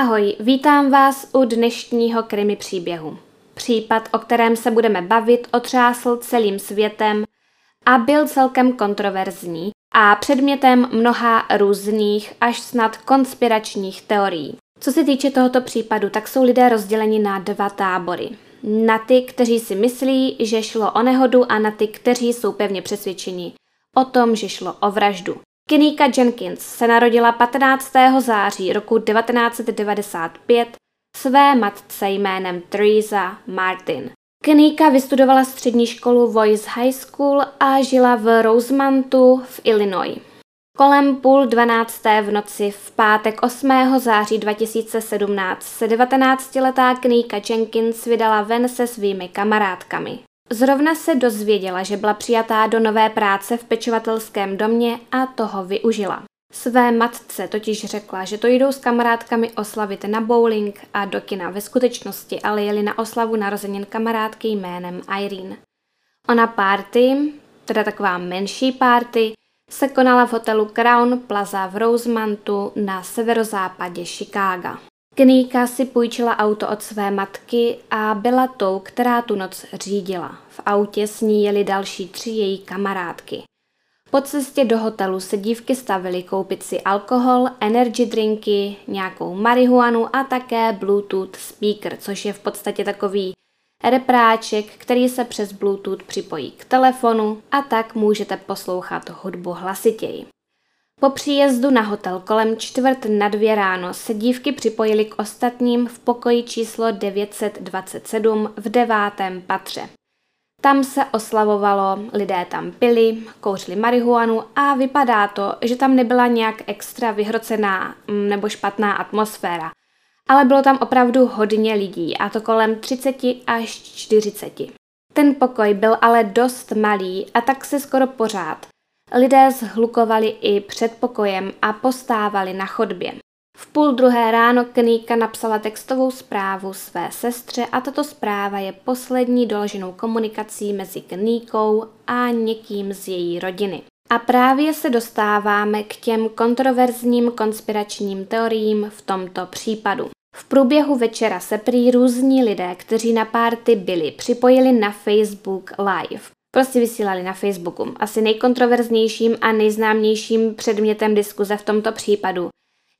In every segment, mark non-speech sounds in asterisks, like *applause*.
Ahoj, vítám vás u dnešního krimi příběhu. Případ, o kterém se budeme bavit, otřásl celým světem a byl celkem kontroverzní a předmětem mnoha různých až snad konspiračních teorií. Co se týče tohoto případu, tak jsou lidé rozděleni na dva tábory. Na ty, kteří si myslí, že šlo o nehodu a na ty, kteří jsou pevně přesvědčeni o tom, že šlo o vraždu. Kenika Jenkins se narodila 15. září roku 1995 své matce jménem Teresa Martin. Kenika vystudovala střední školu Voice High School a žila v Rosemontu v Illinois. Kolem půl dvanácté v noci v pátek 8. září 2017 se 19-letá Kenika Jenkins vydala ven se svými kamarádkami. Zrovna se dozvěděla, že byla přijatá do nové práce v pečovatelském domě a toho využila. Své matce totiž řekla, že to jdou s kamarádkami oslavit na bowling a do kina. Ve skutečnosti ale jeli na oslavu narozenin kamarádky jménem Irene. Ona party, teda taková menší party, se konala v hotelu Crown Plaza v Rosemontu na severozápadě Chicaga. Kníka si půjčila auto od své matky a byla tou, která tu noc řídila. V autě s ní jeli další tři její kamarádky. Po cestě do hotelu se dívky stavily koupit si alkohol, energy drinky, nějakou marihuanu a také Bluetooth speaker, což je v podstatě takový repráček, který se přes Bluetooth připojí k telefonu a tak můžete poslouchat hudbu hlasitěji. Po příjezdu na hotel kolem čtvrt na dvě ráno se dívky připojily k ostatním v pokoji číslo 927 v devátém patře. Tam se oslavovalo, lidé tam pili, kouřili marihuanu a vypadá to, že tam nebyla nějak extra vyhrocená mm, nebo špatná atmosféra. Ale bylo tam opravdu hodně lidí, a to kolem 30 až 40. Ten pokoj byl ale dost malý a tak se skoro pořád. Lidé zhlukovali i před pokojem a postávali na chodbě. V půl druhé ráno Kníka napsala textovou zprávu své sestře a tato zpráva je poslední doloženou komunikací mezi Kníkou a někým z její rodiny. A právě se dostáváme k těm kontroverzním konspiračním teoriím v tomto případu. V průběhu večera se prý různí lidé, kteří na párty byli, připojili na Facebook Live. Prostě vysílali na Facebooku. Asi nejkontroverznějším a nejznámějším předmětem diskuze v tomto případu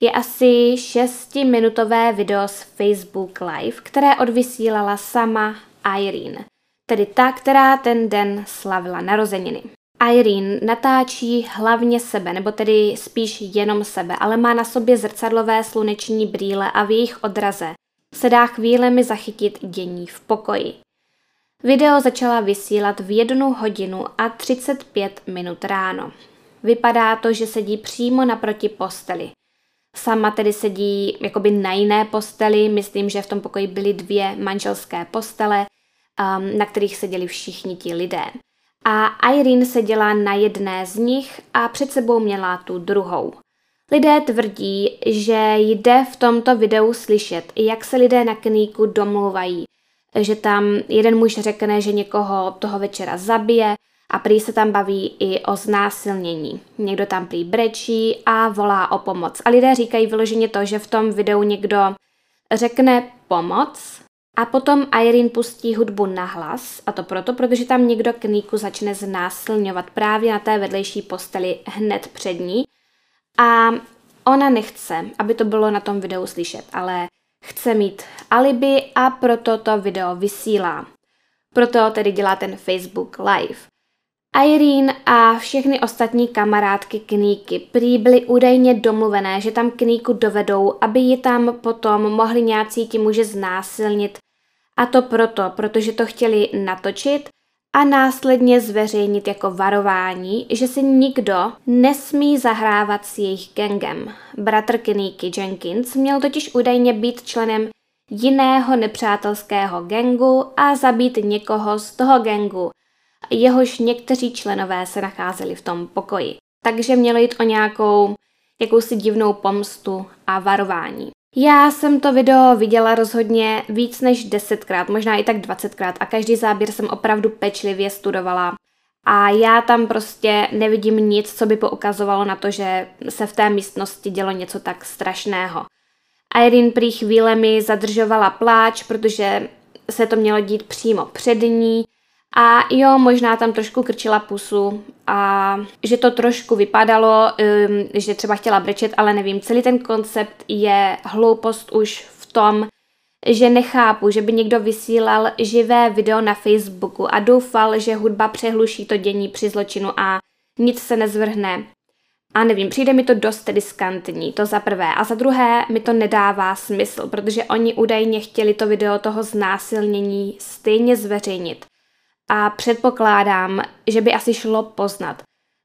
je asi šestiminutové video z Facebook Live, které odvysílala sama Irene, tedy ta, která ten den slavila narozeniny. Irene natáčí hlavně sebe, nebo tedy spíš jenom sebe, ale má na sobě zrcadlové sluneční brýle a v jejich odraze se dá chvílemi zachytit dění v pokoji. Video začala vysílat v jednu hodinu a 35 minut ráno. Vypadá to, že sedí přímo naproti posteli. Sama tedy sedí jakoby na jiné posteli, myslím, že v tom pokoji byly dvě manželské postele, um, na kterých seděli všichni ti lidé. A Irene seděla na jedné z nich a před sebou měla tu druhou. Lidé tvrdí, že jde v tomto videu slyšet, jak se lidé na kníku domluvají, že tam jeden muž řekne, že někoho toho večera zabije a prý se tam baví i o znásilnění. Někdo tam prý brečí a volá o pomoc. A lidé říkají vyloženě to, že v tom videu někdo řekne pomoc a potom Irene pustí hudbu na hlas, a to proto, protože tam někdo kníku začne znásilňovat právě na té vedlejší posteli hned před ní. A ona nechce, aby to bylo na tom videu slyšet, ale chce mít alibi a proto to video vysílá. Proto tedy dělá ten Facebook Live. Irene a všechny ostatní kamarádky Kníky prý byly údajně domluvené, že tam Kníku dovedou, aby ji tam potom mohli nějací ti muže znásilnit. A to proto, protože to chtěli natočit a následně zveřejnit jako varování, že si nikdo nesmí zahrávat s jejich gangem. Bratr Kníky Jenkins měl totiž údajně být členem jiného nepřátelského gangu a zabít někoho z toho gangu, jehož někteří členové se nacházeli v tom pokoji. Takže mělo jít o nějakou jakousi divnou pomstu a varování. Já jsem to video viděla rozhodně víc než desetkrát, možná i tak dvacetkrát a každý záběr jsem opravdu pečlivě studovala. A já tam prostě nevidím nic, co by poukazovalo na to, že se v té místnosti dělo něco tak strašného. Irene prý chvílemi zadržovala pláč, protože se to mělo dít přímo před ní. A jo, možná tam trošku krčila pusu a že to trošku vypadalo, um, že třeba chtěla brečet, ale nevím, celý ten koncept je hloupost už v tom, že nechápu, že by někdo vysílal živé video na Facebooku a doufal, že hudba přehluší to dění při zločinu a nic se nezvrhne. A nevím, přijde mi to dost riskantní, to za prvé. A za druhé mi to nedává smysl, protože oni údajně chtěli to video toho znásilnění stejně zveřejnit. A předpokládám, že by asi šlo poznat,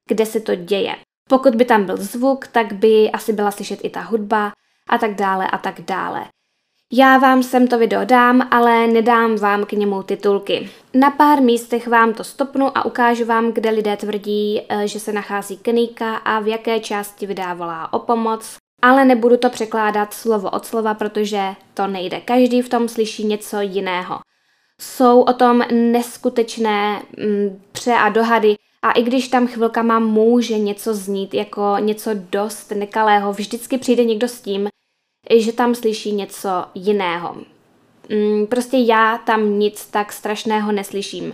kde se to děje. Pokud by tam byl zvuk, tak by asi byla slyšet i ta hudba a tak dále a tak dále. Já vám sem to video dám, ale nedám vám k němu titulky. Na pár místech vám to stopnu a ukážu vám, kde lidé tvrdí, eh, že se nachází Kenika a v jaké části vydávala o pomoc, ale nebudu to překládat slovo od slova, protože to nejde. Každý v tom slyší něco jiného. Jsou o tom neskutečné mm, pře a dohady a i když tam chvilkama může něco znít jako něco dost nekalého, vždycky přijde někdo s tím, že tam slyší něco jiného. Mm, prostě já tam nic tak strašného neslyším.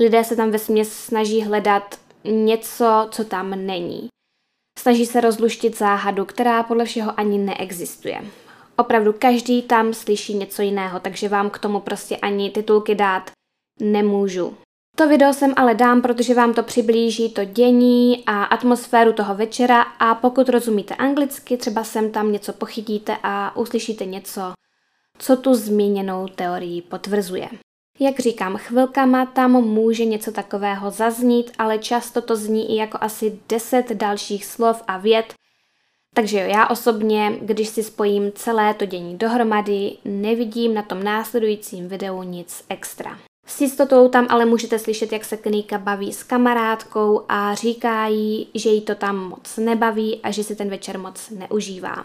Lidé se tam ve směs snaží hledat něco, co tam není. Snaží se rozluštit záhadu, která podle všeho ani neexistuje. Opravdu každý tam slyší něco jiného, takže vám k tomu prostě ani titulky dát nemůžu. To video jsem ale dám, protože vám to přiblíží to dění a atmosféru toho večera a pokud rozumíte anglicky, třeba sem tam něco pochytíte a uslyšíte něco, co tu zmíněnou teorii potvrzuje. Jak říkám, chvilkama tam může něco takového zaznít, ale často to zní i jako asi 10 dalších slov a vět, takže jo, já osobně, když si spojím celé to dění dohromady, nevidím na tom následujícím videu nic extra. S jistotou tam ale můžete slyšet, jak se Kníka baví s kamarádkou a říká jí, že jí to tam moc nebaví a že si ten večer moc neužívá.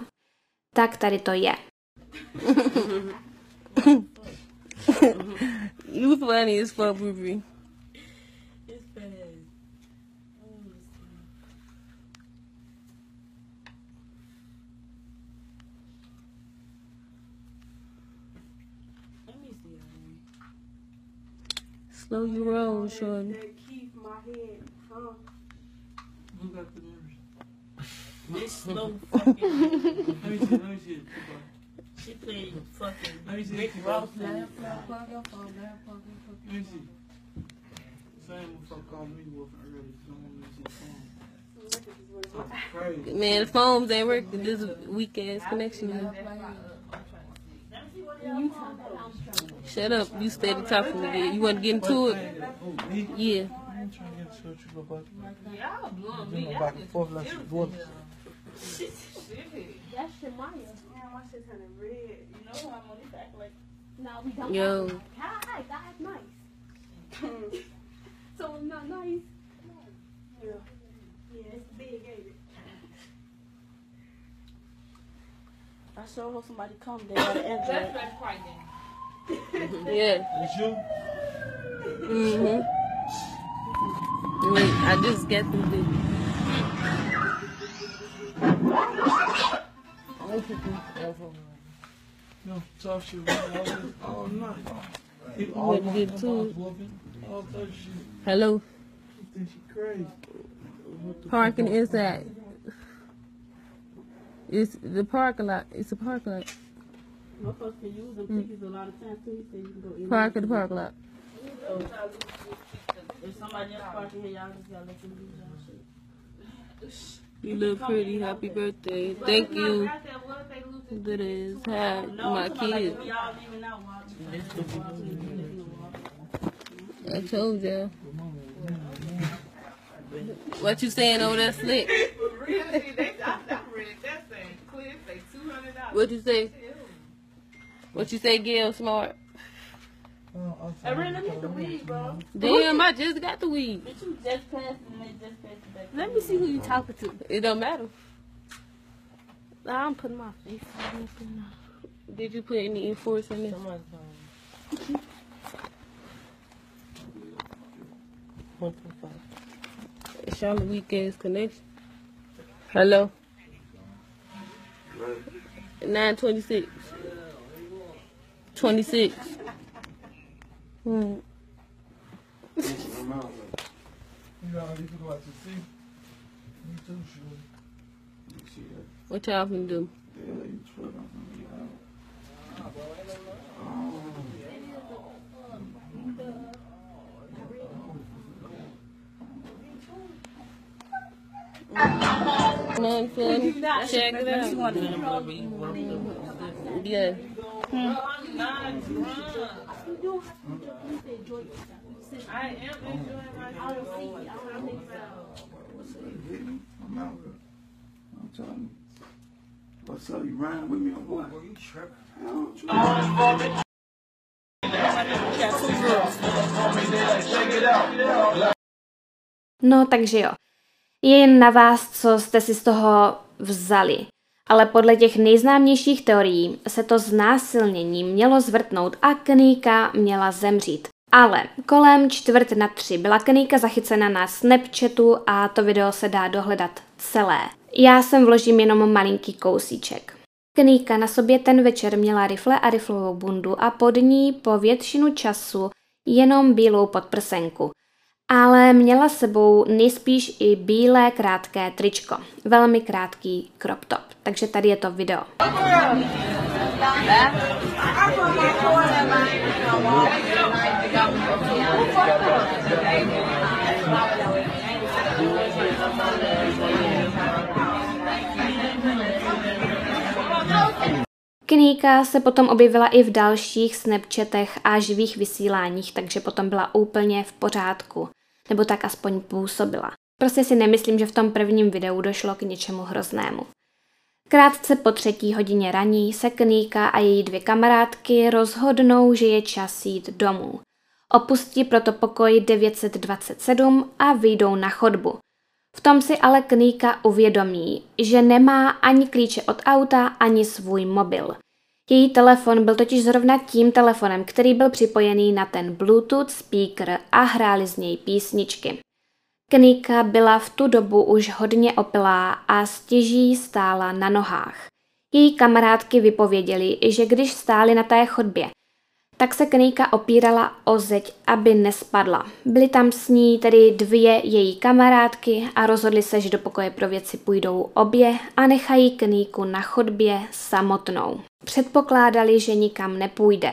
Tak tady to je. *laughs* you funny as fuck, Ruby. No, you roll, Sean. Look at the mirror. It's slow fucking. let me see, let me see. She playing fucking let me see. Let me see. Same fuck on me wasn't early. Someone was. Man, the phones ain't working. This weak ass connection. Man. Shut up. You steady talking to me. You want to get into it? Oh. Yeah. I'm trying to get into it. You go back. You go back and forth *laughs* like some boys. That's Shemaya. Damn, my shit turning red. You know I'm on this act like. No, we don't. Yo. Hi, that's nice. so not nice. Yeah. Yeah, it's big, ain't it? I showed her somebody come there. That's my part then. yeah. It's you? Mm-hmm. Wait, I just get the this. No, talk shit. All night. All night. All Hello. Parking is that? It's the parking lot. It's a parking lot. Motherfuckers can use them hmm. tickets a lot of times too. He you can go in. Park at the parking lot. If somebody else parking here, y'all just gotta let them use y'all shit. You look pretty. Happy birthday. Thank you. That is hi, my kid. Y'all leaving out while I told ya. What you saying over there, slick? *laughs* What you say? What you say, Gail Smart? Oh, I'm I really need the weed, bro. Damn, I just got the weed. Bitch, you just passed and they just passed it back. Let me see who you talking to. It don't matter. I'm putting my face on it. Did you put any enforce in it? Charlotte weak ass connection. Hello. Nine twenty six. Twenty six. Hmm. What y'all to do? No, thank Check. Yeah. Hmm. I am enjoying my I'm out here. I'm telling you. What's up? You riding with me or what? Were you tripping? I don't. No, takže jo. Je jen na vás, co jste si z toho vzali. Ale podle těch nejznámějších teorií se to znásilnění mělo zvrtnout a Kníka měla zemřít. Ale kolem čtvrt na tři byla Kníka zachycena na Snapchatu a to video se dá dohledat celé. Já sem vložím jenom malinký kousíček. Kníka na sobě ten večer měla rifle a riflovou bundu a pod ní po většinu času jenom bílou podprsenku. Ale měla sebou nejspíš i bílé krátké tričko. Velmi krátký crop top. Takže tady je to video. Kníka se potom objevila i v dalších Snapchatech a živých vysíláních, takže potom byla úplně v pořádku. Nebo tak aspoň působila. Prostě si nemyslím, že v tom prvním videu došlo k něčemu hroznému. Krátce po třetí hodině raní se Kníka a její dvě kamarádky rozhodnou, že je čas jít domů. Opustí proto pokoj 927 a vyjdou na chodbu. V tom si ale Kníka uvědomí, že nemá ani klíče od auta, ani svůj mobil. Její telefon byl totiž zrovna tím telefonem, který byl připojený na ten Bluetooth speaker a hráli z něj písničky. Kníka byla v tu dobu už hodně opilá a stěží stála na nohách. Její kamarádky vypověděly, že když stály na té chodbě, tak se Kníka opírala o zeď, aby nespadla. Byly tam s ní tedy dvě její kamarádky a rozhodli se, že do pokoje pro věci půjdou obě a nechají Kníku na chodbě samotnou. Předpokládali, že nikam nepůjde.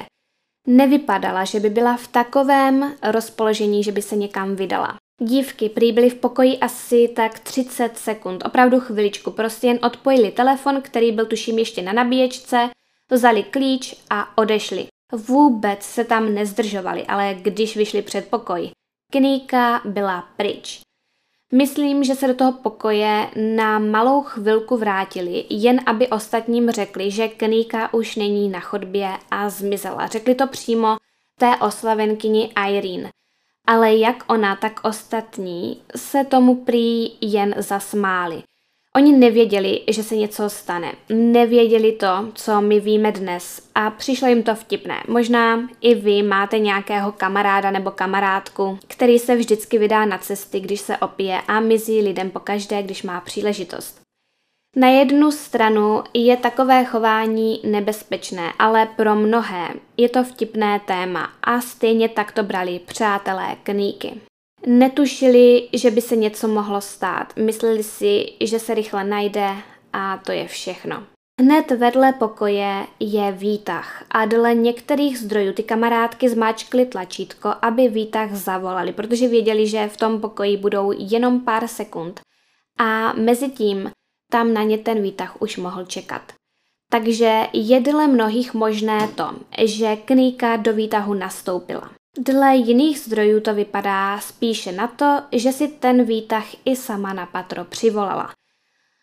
Nevypadala, že by byla v takovém rozpoložení, že by se někam vydala. Dívky prý byly v pokoji asi tak 30 sekund, opravdu chviličku, prostě jen odpojili telefon, který byl tuším ještě na nabíječce, vzali klíč a odešli. Vůbec se tam nezdržovali, ale když vyšli před pokoj, Kníka byla pryč. Myslím, že se do toho pokoje na malou chvilku vrátili, jen aby ostatním řekli, že Kníka už není na chodbě a zmizela. Řekli to přímo té oslavenkyni Irene. Ale jak ona, tak ostatní se tomu prý jen zasmáli. Oni nevěděli, že se něco stane. Nevěděli to, co my víme dnes a přišlo jim to vtipné. Možná i vy máte nějakého kamaráda nebo kamarádku, který se vždycky vydá na cesty, když se opije a mizí lidem pokaždé, když má příležitost. Na jednu stranu je takové chování nebezpečné, ale pro mnohé je to vtipné téma a stejně tak to brali přátelé kníky. Netušili, že by se něco mohlo stát. Mysleli si, že se rychle najde a to je všechno. Hned vedle pokoje je výtah a dle některých zdrojů ty kamarádky zmáčkly tlačítko, aby výtah zavolali, protože věděli, že v tom pokoji budou jenom pár sekund a mezi tím tam na ně ten výtah už mohl čekat. Takže je dle mnohých možné to, že Kníka do výtahu nastoupila. Dle jiných zdrojů to vypadá spíše na to, že si ten výtah i sama na patro přivolala.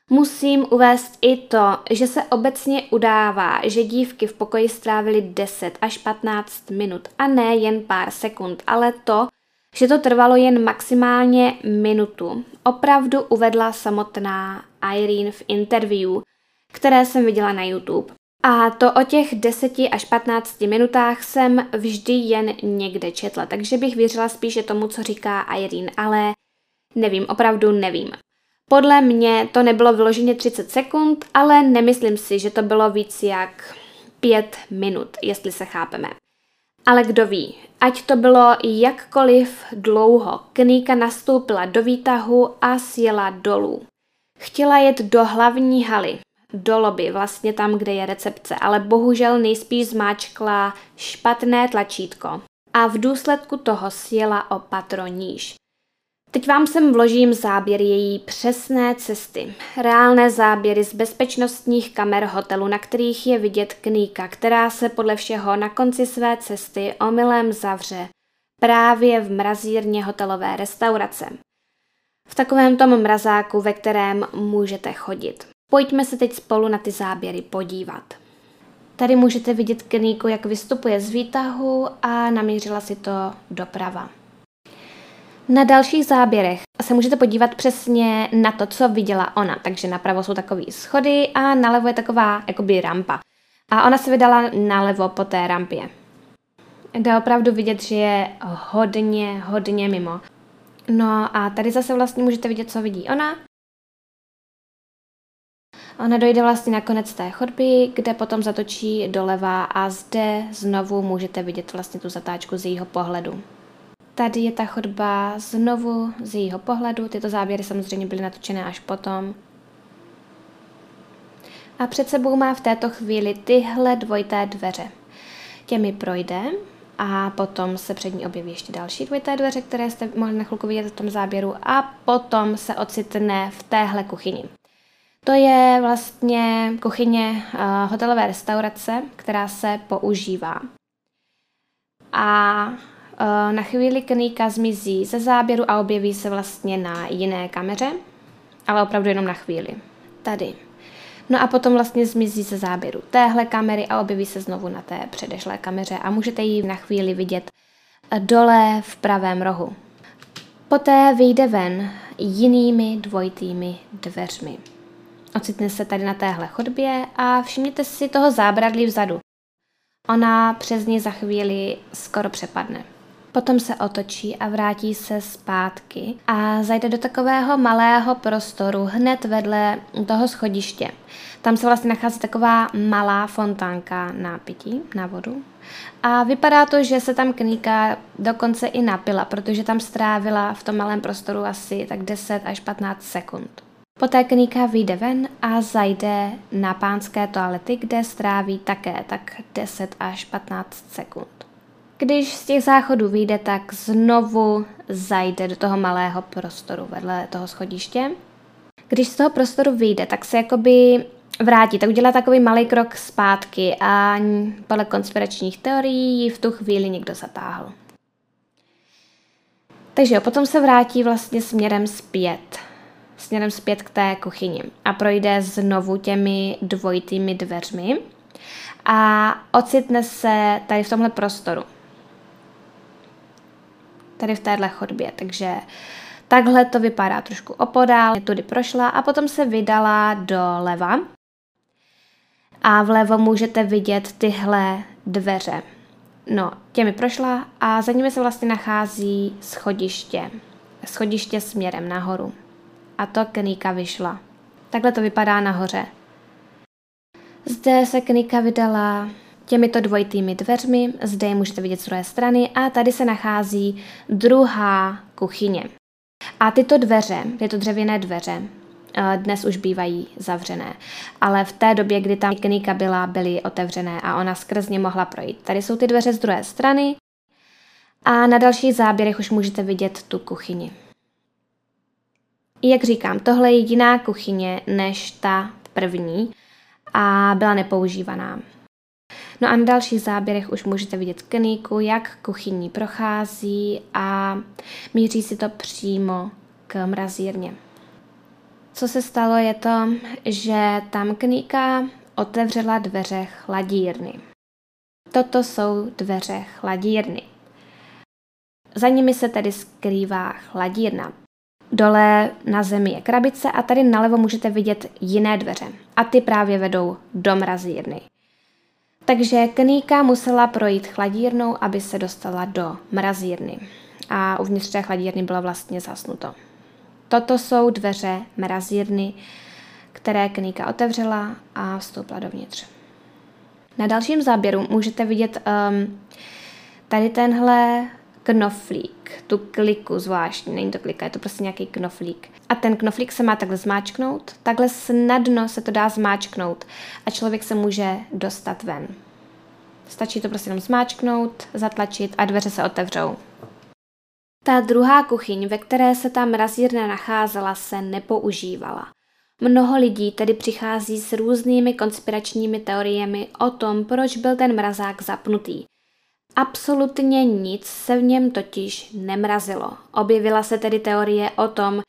Musím uvést i to, že se obecně udává, že dívky v pokoji strávily 10 až 15 minut a ne jen pár sekund, ale to, že to trvalo jen maximálně minutu, opravdu uvedla samotná Irene v interview, které jsem viděla na YouTube. A to o těch 10 až 15 minutách jsem vždy jen někde četla, takže bych věřila spíše tomu, co říká Irene, ale nevím, opravdu nevím. Podle mě to nebylo vyloženě 30 sekund, ale nemyslím si, že to bylo víc jak 5 minut, jestli se chápeme. Ale kdo ví, ať to bylo jakkoliv dlouho, Kníka nastoupila do výtahu a sjela dolů. Chtěla jet do hlavní haly, do lobby, vlastně tam, kde je recepce, ale bohužel nejspíš zmáčkla špatné tlačítko a v důsledku toho sjela o patro níž. Teď vám sem vložím záběr její přesné cesty. Reálné záběry z bezpečnostních kamer hotelu, na kterých je vidět kníka, která se podle všeho na konci své cesty omylem zavře právě v mrazírně hotelové restaurace. V takovém tom mrazáku, ve kterém můžete chodit. Pojďme se teď spolu na ty záběry podívat. Tady můžete vidět kníku, jak vystupuje z výtahu a namířila si to doprava. Na dalších záběrech se můžete podívat přesně na to, co viděla ona. Takže napravo jsou takové schody a nalevo je taková jakoby rampa. A ona se vydala nalevo po té rampě. Jde opravdu vidět, že je hodně, hodně mimo. No a tady zase vlastně můžete vidět, co vidí ona. Ona dojde vlastně na konec té chodby, kde potom zatočí doleva a zde znovu můžete vidět vlastně tu zatáčku z jejího pohledu. Tady je ta chodba znovu z jejího pohledu. Tyto záběry samozřejmě byly natočené až potom. A před sebou má v této chvíli tyhle dvojité dveře. Těmi projde a potom se před ní objeví ještě další dvojité dveře, které jste mohli na chvilku vidět v tom záběru a potom se ocitne v téhle kuchyni. To je vlastně kuchyně uh, hotelové restaurace, která se používá. A uh, na chvíli Kníka zmizí ze záběru a objeví se vlastně na jiné kameře, ale opravdu jenom na chvíli. Tady. No a potom vlastně zmizí ze záběru téhle kamery a objeví se znovu na té předešlé kameře a můžete ji na chvíli vidět dole v pravém rohu. Poté vyjde ven jinými dvojitými dveřmi. Ocitne se tady na téhle chodbě a všimněte si toho zábradlí vzadu. Ona přes ní za chvíli skoro přepadne. Potom se otočí a vrátí se zpátky a zajde do takového malého prostoru hned vedle toho schodiště. Tam se vlastně nachází taková malá fontánka na pití, na vodu. A vypadá to, že se tam kníka dokonce i napila, protože tam strávila v tom malém prostoru asi tak 10 až 15 sekund. Poté kníka vyjde ven a zajde na pánské toalety, kde stráví také tak 10 až 15 sekund. Když z těch záchodů vyjde, tak znovu zajde do toho malého prostoru vedle toho schodiště. Když z toho prostoru vyjde, tak se jakoby vrátí, tak udělá takový malý krok zpátky a podle konspiračních teorií v tu chvíli někdo zatáhl. Takže jo, potom se vrátí vlastně směrem zpět směrem zpět k té kuchyni a projde znovu těmi dvojitými dveřmi a ocitne se tady v tomhle prostoru. Tady v téhle chodbě, takže takhle to vypadá trošku opodál, tudy prošla a potom se vydala do leva. A vlevo můžete vidět tyhle dveře. No, těmi prošla a za nimi se vlastně nachází schodiště. Schodiště směrem nahoru a to Kníka vyšla. Takhle to vypadá nahoře. Zde se Kníka vydala těmito dvojitými dveřmi, zde je můžete vidět z druhé strany a tady se nachází druhá kuchyně. A tyto dveře, tyto dřevěné dveře, eh, dnes už bývají zavřené, ale v té době, kdy tam kníka byla, byly otevřené a ona skrz ně mohla projít. Tady jsou ty dveře z druhé strany a na dalších záběrech už můžete vidět tu kuchyni. Jak říkám, tohle je jiná kuchyně než ta první a byla nepoužívaná. No a na dalších záběrech už můžete vidět kníku, jak kuchyní prochází a míří si to přímo k mrazírně. Co se stalo je to, že tam kníka otevřela dveře chladírny. Toto jsou dveře chladírny. Za nimi se tedy skrývá chladírna. Dole na zemi je krabice a tady nalevo můžete vidět jiné dveře. A ty právě vedou do mrazírny. Takže Kníka musela projít chladírnou, aby se dostala do mrazírny. A uvnitř té chladírny bylo vlastně zasnuto. Toto jsou dveře mrazírny, které Kníka otevřela a vstoupila dovnitř. Na dalším záběru můžete vidět um, tady tenhle knoflík, tu kliku zvláštní, není to klika, je to prostě nějaký knoflík. A ten knoflík se má takhle zmáčknout, takhle snadno se to dá zmáčknout a člověk se může dostat ven. Stačí to prostě jenom zmáčknout, zatlačit a dveře se otevřou. Ta druhá kuchyň, ve které se ta mrazírna nacházela, se nepoužívala. Mnoho lidí tedy přichází s různými konspiračními teoriemi o tom, proč byl ten mrazák zapnutý. Absolutně nic se v něm totiž nemrazilo. Objevila se tedy teorie o tom,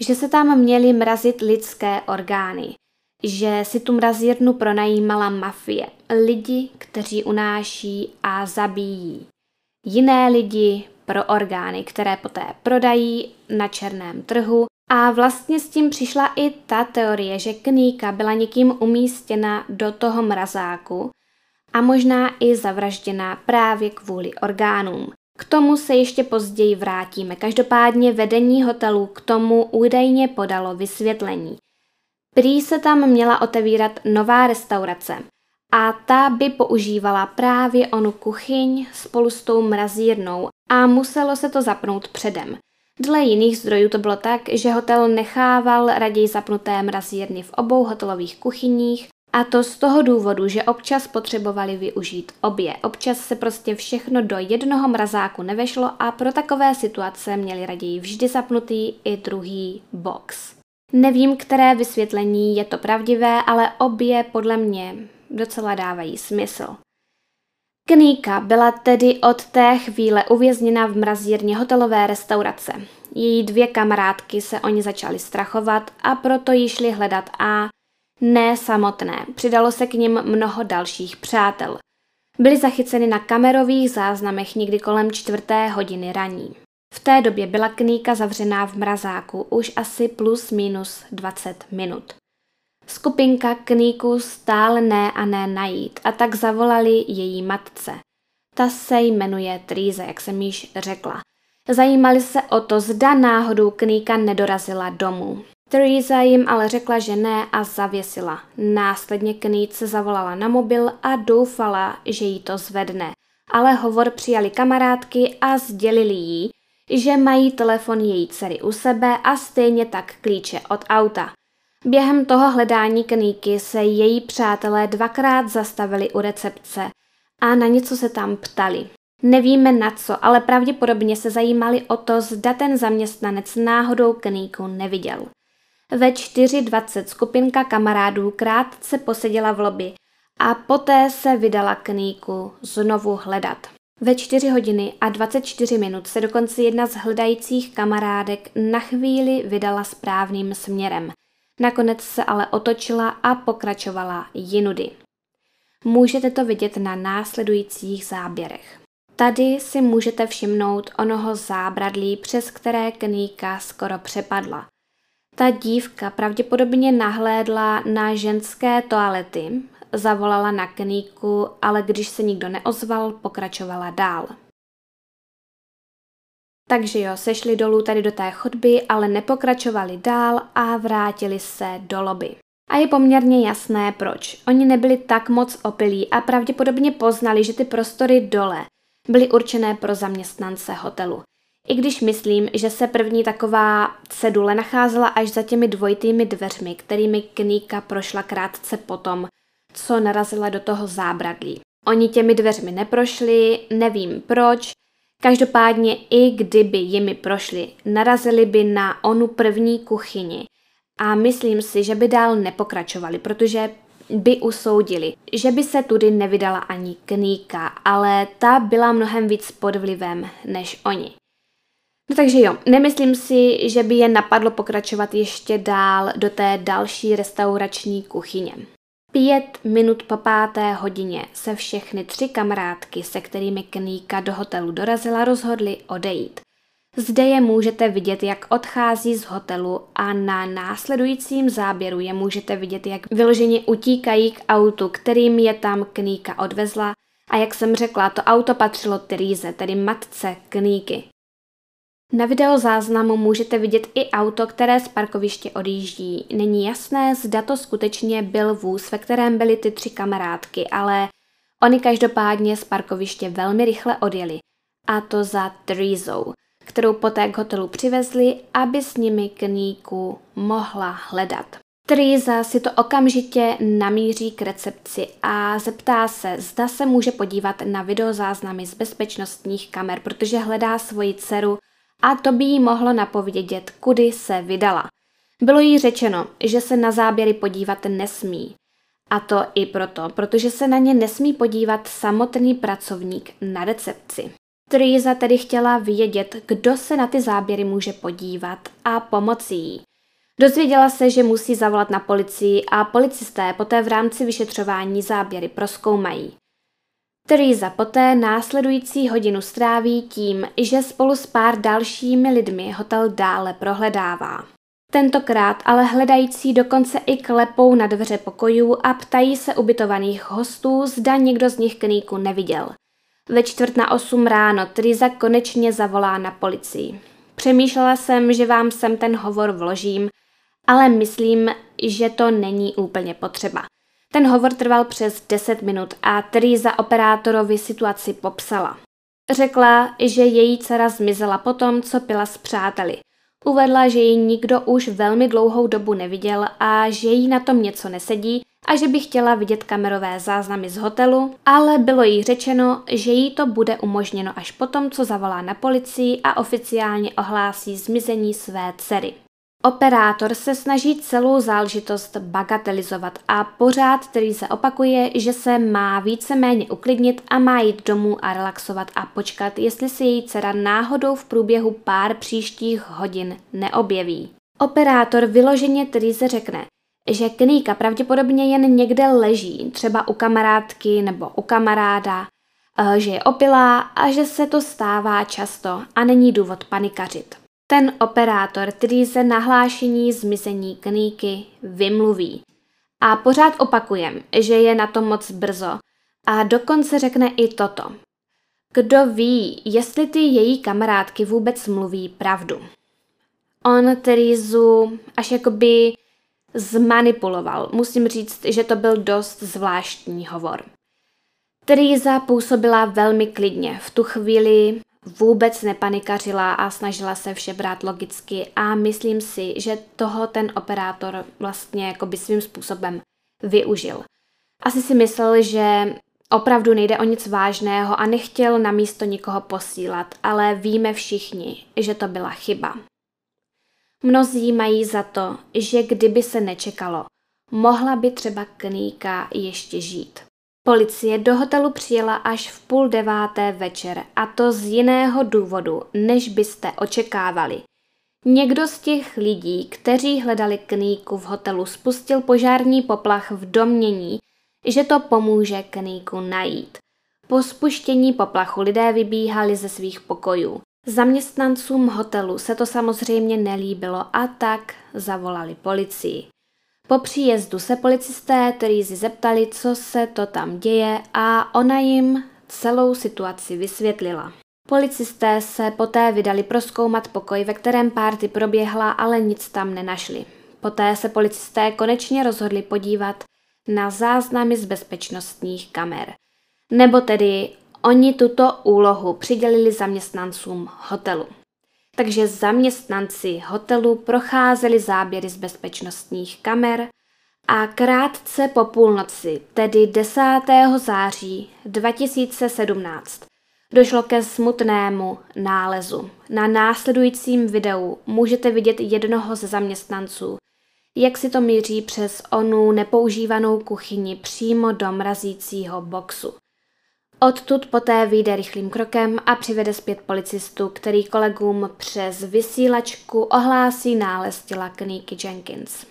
že se tam měly mrazit lidské orgány, že si tu mrazírnu pronajímala mafie, lidi, kteří unáší a zabíjí. Jiné lidi pro orgány, které poté prodají na černém trhu a vlastně s tím přišla i ta teorie, že kníka byla někým umístěna do toho mrazáku a možná i zavražděná právě kvůli orgánům. K tomu se ještě později vrátíme. Každopádně vedení hotelu k tomu údajně podalo vysvětlení. Prý se tam měla otevírat nová restaurace a ta by používala právě onu kuchyň spolu s tou mrazírnou a muselo se to zapnout předem. Dle jiných zdrojů to bylo tak, že hotel nechával raději zapnuté mrazírny v obou hotelových kuchyních a to z toho důvodu, že občas potřebovali využít obě. Občas se prostě všechno do jednoho mrazáku nevešlo a pro takové situace měli raději vždy zapnutý i druhý box. Nevím, které vysvětlení je to pravdivé, ale obě podle mě docela dávají smysl. Kníka byla tedy od té chvíle uvězněna v mrazírně hotelové restaurace. Její dvě kamarádky se o ní začaly strachovat a proto ji šli hledat a ne samotné. Přidalo se k nim mnoho dalších přátel. Byly zachyceny na kamerových záznamech někdy kolem čtvrté hodiny raní. V té době byla kníka zavřená v mrazáku už asi plus minus 20 minut. Skupinka kníku stále ne a ne najít a tak zavolali její matce. Ta se jmenuje Trýze, jak jsem již řekla. Zajímali se o to, zda náhodou kníka nedorazila domů. Teresa jim ale řekla, že ne a zavěsila. Následně kníce zavolala na mobil a doufala, že jí to zvedne. Ale hovor přijali kamarádky a sdělili jí, že mají telefon její dcery u sebe a stejně tak klíče od auta. Během toho hledání kníky se její přátelé dvakrát zastavili u recepce a na něco se tam ptali. Nevíme na co, ale pravděpodobně se zajímali o to, zda ten zaměstnanec náhodou kníku neviděl. Ve 4.20 skupinka kamarádů krátce poseděla v lobby a poté se vydala kníku znovu hledat. Ve 4 hodiny a 24 minut se dokonce jedna z hledajících kamarádek na chvíli vydala správným směrem. Nakonec se ale otočila a pokračovala jinudy. Můžete to vidět na následujících záběrech. Tady si můžete všimnout onoho zábradlí, přes které kníka skoro přepadla. Ta dívka pravděpodobně nahlédla na ženské toalety, zavolala na kníku, ale když se nikdo neozval, pokračovala dál. Takže jo, sešli dolů tady do té chodby, ale nepokračovali dál a vrátili se do lobby. A je poměrně jasné proč. Oni nebyli tak moc opilí a pravděpodobně poznali, že ty prostory dole byly určené pro zaměstnance hotelu. I když myslím, že se první taková cedule nacházela až za těmi dvojitými dveřmi, kterými Kníka prošla krátce potom, co narazila do toho zábradlí. Oni těmi dveřmi neprošli, nevím proč, každopádně i kdyby jimi prošli, narazili by na onu první kuchyni a myslím si, že by dál nepokračovali, protože by usoudili, že by se tudy nevydala ani kníka, ale ta byla mnohem víc pod vlivem než oni. No takže jo, nemyslím si, že by je napadlo pokračovat ještě dál do té další restaurační kuchyně. Pět minut po páté hodině se všechny tři kamarádky, se kterými Kníka do hotelu dorazila, rozhodly odejít. Zde je můžete vidět, jak odchází z hotelu a na následujícím záběru je můžete vidět, jak vyloženě utíkají k autu, kterým je tam Kníka odvezla a jak jsem řekla, to auto patřilo Teríze, tedy matce Kníky. Na videozáznamu můžete vidět i auto, které z parkoviště odjíždí. Není jasné, zda to skutečně byl vůz, ve kterém byly ty tři kamarádky, ale oni každopádně z parkoviště velmi rychle odjeli. A to za Teresou, kterou poté k hotelu přivezli, aby s nimi kníku mohla hledat. Teresa si to okamžitě namíří k recepci a zeptá se, zda se může podívat na videozáznamy z bezpečnostních kamer, protože hledá svoji dceru a to by jí mohlo napovědět, kudy se vydala. Bylo jí řečeno, že se na záběry podívat nesmí. A to i proto, protože se na ně nesmí podívat samotný pracovník na recepci. Teresa tedy chtěla vědět, kdo se na ty záběry může podívat a pomoci jí. Dozvěděla se, že musí zavolat na policii a policisté poté v rámci vyšetřování záběry proskoumají. Teresa poté následující hodinu stráví tím, že spolu s pár dalšími lidmi hotel dále prohledává. Tentokrát ale hledající dokonce i klepou na dveře pokojů a ptají se ubytovaných hostů, zda někdo z nich kníku neviděl. Ve čtvrt na osm ráno Teresa konečně zavolá na policii. Přemýšlela jsem, že vám sem ten hovor vložím, ale myslím, že to není úplně potřeba. Ten hovor trval přes 10 minut a Teresa operátorovi situaci popsala. Řekla, že její dcera zmizela po tom, co pila s přáteli. Uvedla, že ji nikdo už velmi dlouhou dobu neviděl a že jí na tom něco nesedí a že by chtěla vidět kamerové záznamy z hotelu, ale bylo jí řečeno, že jí to bude umožněno až potom, co zavolá na policii a oficiálně ohlásí zmizení své dcery. Operátor se snaží celou záležitost bagatelizovat a pořád který se opakuje, že se má víceméně uklidnit a má jít domů a relaxovat a počkat, jestli se její dcera náhodou v průběhu pár příštích hodin neobjeví. Operátor vyloženě Terese řekne, že Kníka pravděpodobně jen někde leží, třeba u kamarádky nebo u kamaráda, eh, že je opilá a že se to stává často a není důvod panikařit. Ten operátor, který se nahlášení zmizení kníky vymluví. A pořád opakujem, že je na to moc brzo. A dokonce řekne i toto. Kdo ví, jestli ty její kamarádky vůbec mluví pravdu. On Terezu až jakoby zmanipuloval. Musím říct, že to byl dost zvláštní hovor. Teresa působila velmi klidně. V tu chvíli vůbec nepanikařila a snažila se vše brát logicky a myslím si, že toho ten operátor vlastně jakoby svým způsobem využil. Asi si myslel, že opravdu nejde o nic vážného a nechtěl na místo nikoho posílat, ale víme všichni, že to byla chyba. Mnozí mají za to, že kdyby se nečekalo, mohla by třeba Kníka ještě žít. Policie do hotelu přijela až v půl deváté večer a to z jiného důvodu, než byste očekávali. Někdo z těch lidí, kteří hledali kníku v hotelu, spustil požární poplach v domnění, že to pomůže kníku najít. Po spuštění poplachu lidé vybíhali ze svých pokojů. Zaměstnancům hotelu se to samozřejmě nelíbilo a tak zavolali policii. Po příjezdu se policisté Terezy zeptali, co se to tam děje a ona jim celou situaci vysvětlila. Policisté se poté vydali proskoumat pokoj, ve kterém párty proběhla, ale nic tam nenašli. Poté se policisté konečně rozhodli podívat na záznamy z bezpečnostních kamer. Nebo tedy oni tuto úlohu přidělili zaměstnancům hotelu takže zaměstnanci hotelu procházeli záběry z bezpečnostních kamer a krátce po půlnoci, tedy 10. září 2017, došlo ke smutnému nálezu. Na následujícím videu můžete vidět jednoho ze zaměstnanců, jak si to míří přes onu nepoužívanou kuchyni přímo do mrazícího boxu. Odtud poté vyjde rychlým krokem a přivede zpět policistu, který kolegům přes vysílačku ohlásí nález těla Kníky Jenkins.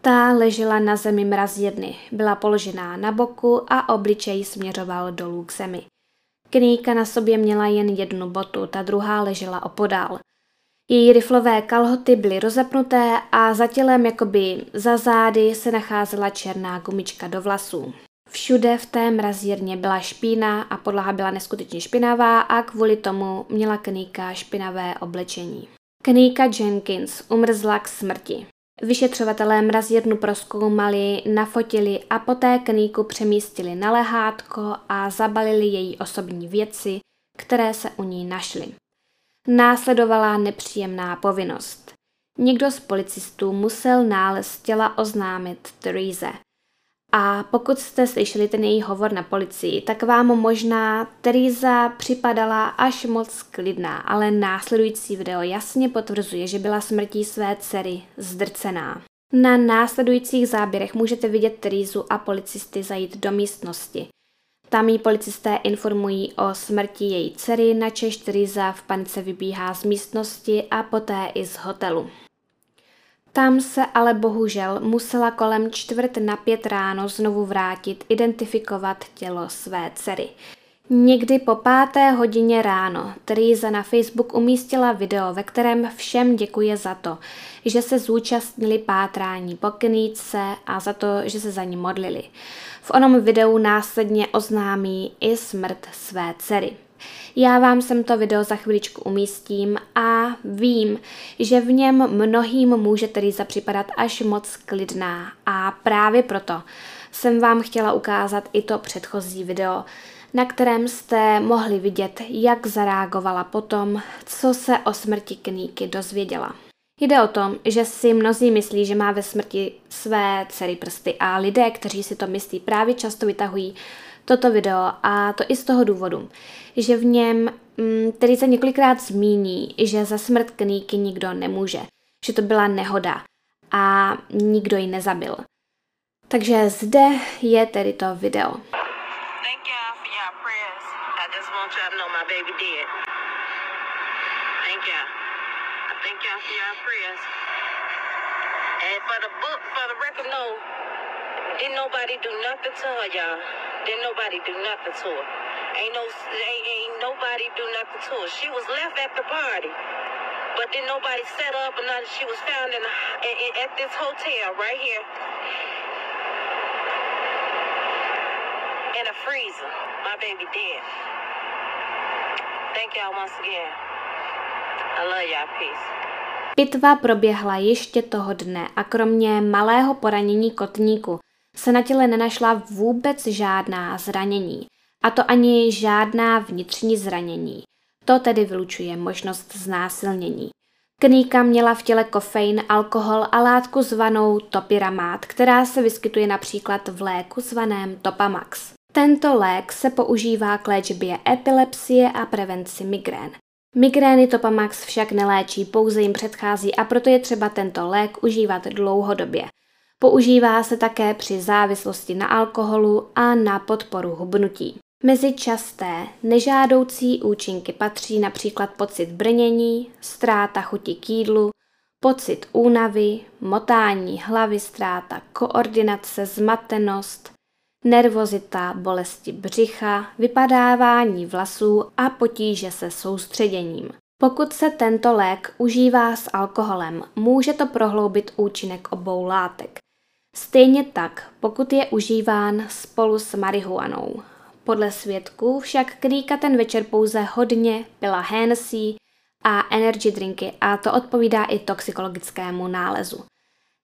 Ta ležela na zemi mraz jedny, byla položená na boku a obličej směřoval dolů k zemi. Kníka na sobě měla jen jednu botu, ta druhá ležela opodál. Její riflové kalhoty byly rozepnuté a za tělem jakoby za zády se nacházela černá gumička do vlasů. Všude v té mrazírně byla špína a podlaha byla neskutečně špinavá a kvůli tomu měla Kníka špinavé oblečení. Kníka Jenkins umrzla k smrti. Vyšetřovatelé mrazírnu proskoumali, nafotili a poté Kníku přemístili na lehátko a zabalili její osobní věci, které se u ní našly. Následovala nepříjemná povinnost. Někdo z policistů musel nález těla oznámit Therese. A pokud jste slyšeli ten její hovor na policii, tak vám možná Teresa připadala až moc klidná, ale následující video jasně potvrzuje, že byla smrtí své dcery zdrcená. Na následujících záběrech můžete vidět Terezu a policisty zajít do místnosti. Tam jí policisté informují o smrti její dcery, načež Teresa v panice vybíhá z místnosti a poté i z hotelu. Tam se ale bohužel musela kolem čtvrt na pět ráno znovu vrátit identifikovat tělo své dcery. Někdy po páté hodině ráno Teresa na Facebook umístila video, ve kterém všem děkuje za to, že se zúčastnili pátrání po kníčce a za to, že se za ní modlili. V onom videu následně oznámí i smrt své dcery. Já vám sem to video za chviličku umístím a vím, že v něm mnohým může Teresa připadat až moc klidná a právě proto jsem vám chtěla ukázat i to předchozí video, na kterém jste mohli vidět, jak zareagovala potom, co se o smrti Kníky dozvěděla. Jde o tom, že si mnozí myslí, že má ve smrti své dcery prsty a lidé, kteří si to myslí, právě často vytahují toto video a to i z toho důvodu, že v něm mm, tedy se několikrát zmíní, že za smrt Kníky nikdo nemůže, že to byla nehoda a nikdo ji nezabil. Takže zde je tedy to video. And for the book, for the record, no, didn't nobody do nothing to her, y'all. Didn't nobody do nothing to her. Ain't no, ain't, ain't nobody do nothing to her. She was left at the party, but then nobody set up or nothing. She was found in, a, in, in at this hotel right here. In a freezer. My baby dead. Thank y'all once again. I love y'all. Peace. Pitva proběhla ještě toho dne a kromě malého poranění kotníku se na těle nenašla vůbec žádná zranění, a to ani žádná vnitřní zranění. To tedy vylučuje možnost znásilnění. Kníka měla v těle kofein, alkohol a látku zvanou topiramát, která se vyskytuje například v léku zvaném Topamax. Tento lék se používá k léčbě epilepsie a prevenci migrén. Migrény Topamax však neléčí, pouze jim předchází a proto je třeba tento lék užívat dlouhodobě. Používá se také při závislosti na alkoholu a na podporu hubnutí. Mezi časté nežádoucí účinky patří například pocit brnění, ztráta chuti k jídlu, pocit únavy, motání hlavy, ztráta koordinace, zmatenost, nervozita, bolesti břicha, vypadávání vlasů a potíže se soustředěním. Pokud se tento lék užívá s alkoholem, může to prohloubit účinek obou látek. Stejně tak, pokud je užíván spolu s marihuanou. Podle svědků však Kríka ten večer pouze hodně pila Hennessy a energy drinky a to odpovídá i toxikologickému nálezu.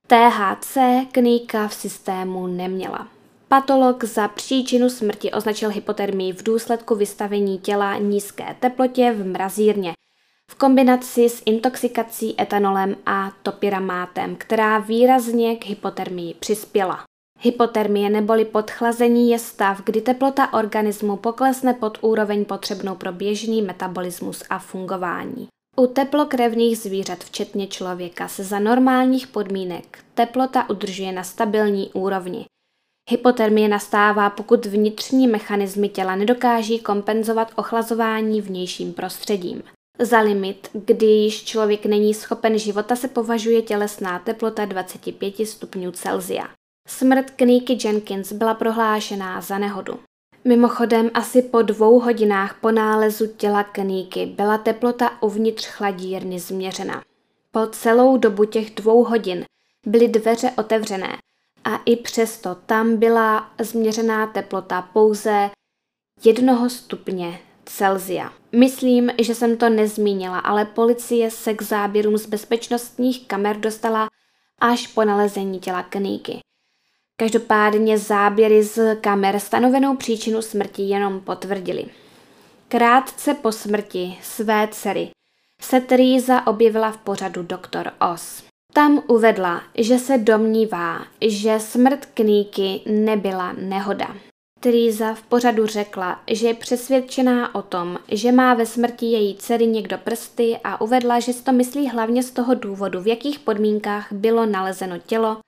THC Kníka v systému neměla. Patolog za příčinu smrti označil hypotermii v důsledku vystavení těla nízké teplotě v mrazírně v kombinaci s intoxikací etanolem a topiramátem, která výrazně k hypotermii přispěla. Hypotermie neboli podchlazení je stav, kdy teplota organismu poklesne pod úroveň potřebnou pro běžný metabolismus a fungování. U teplokrevných zvířat, včetně člověka, se za normálních podmínek teplota udržuje na stabilní úrovni. Hypotermie nastává, pokud vnitřní mechanismy těla nedokáží kompenzovat ochlazování vnějším prostředím. Za limit, kdy již člověk není schopen života, se považuje tělesná teplota 25 stupňů Celsia. Smrt Kníky Jenkins byla prohlášená za nehodu. Mimochodem asi po dvou hodinách po nálezu těla Kníky byla teplota uvnitř chladírny změřena. Po celou dobu těch dvou hodin byly dveře otevřené a i přesto tam byla změřená teplota pouze jednoho stupně Celzia. Myslím, že jsem to nezmínila, ale policie se k záběrům z bezpečnostních kamer dostala až po nalezení těla Kníky. Každopádně záběry z kamer stanovenou příčinu smrti jenom potvrdili. Krátce po smrti své dcery se Teresa objevila v pořadu Doktor Oz. Tam uvedla, že se domnívá, že smrt Kníky nebyla nehoda. Teresa v pořadu řekla, že je přesvědčená o tom, že má ve smrti její dcery někdo prsty a uvedla, že si to myslí hlavně z toho důvodu, v jakých podmínkách bylo nalezeno tělo.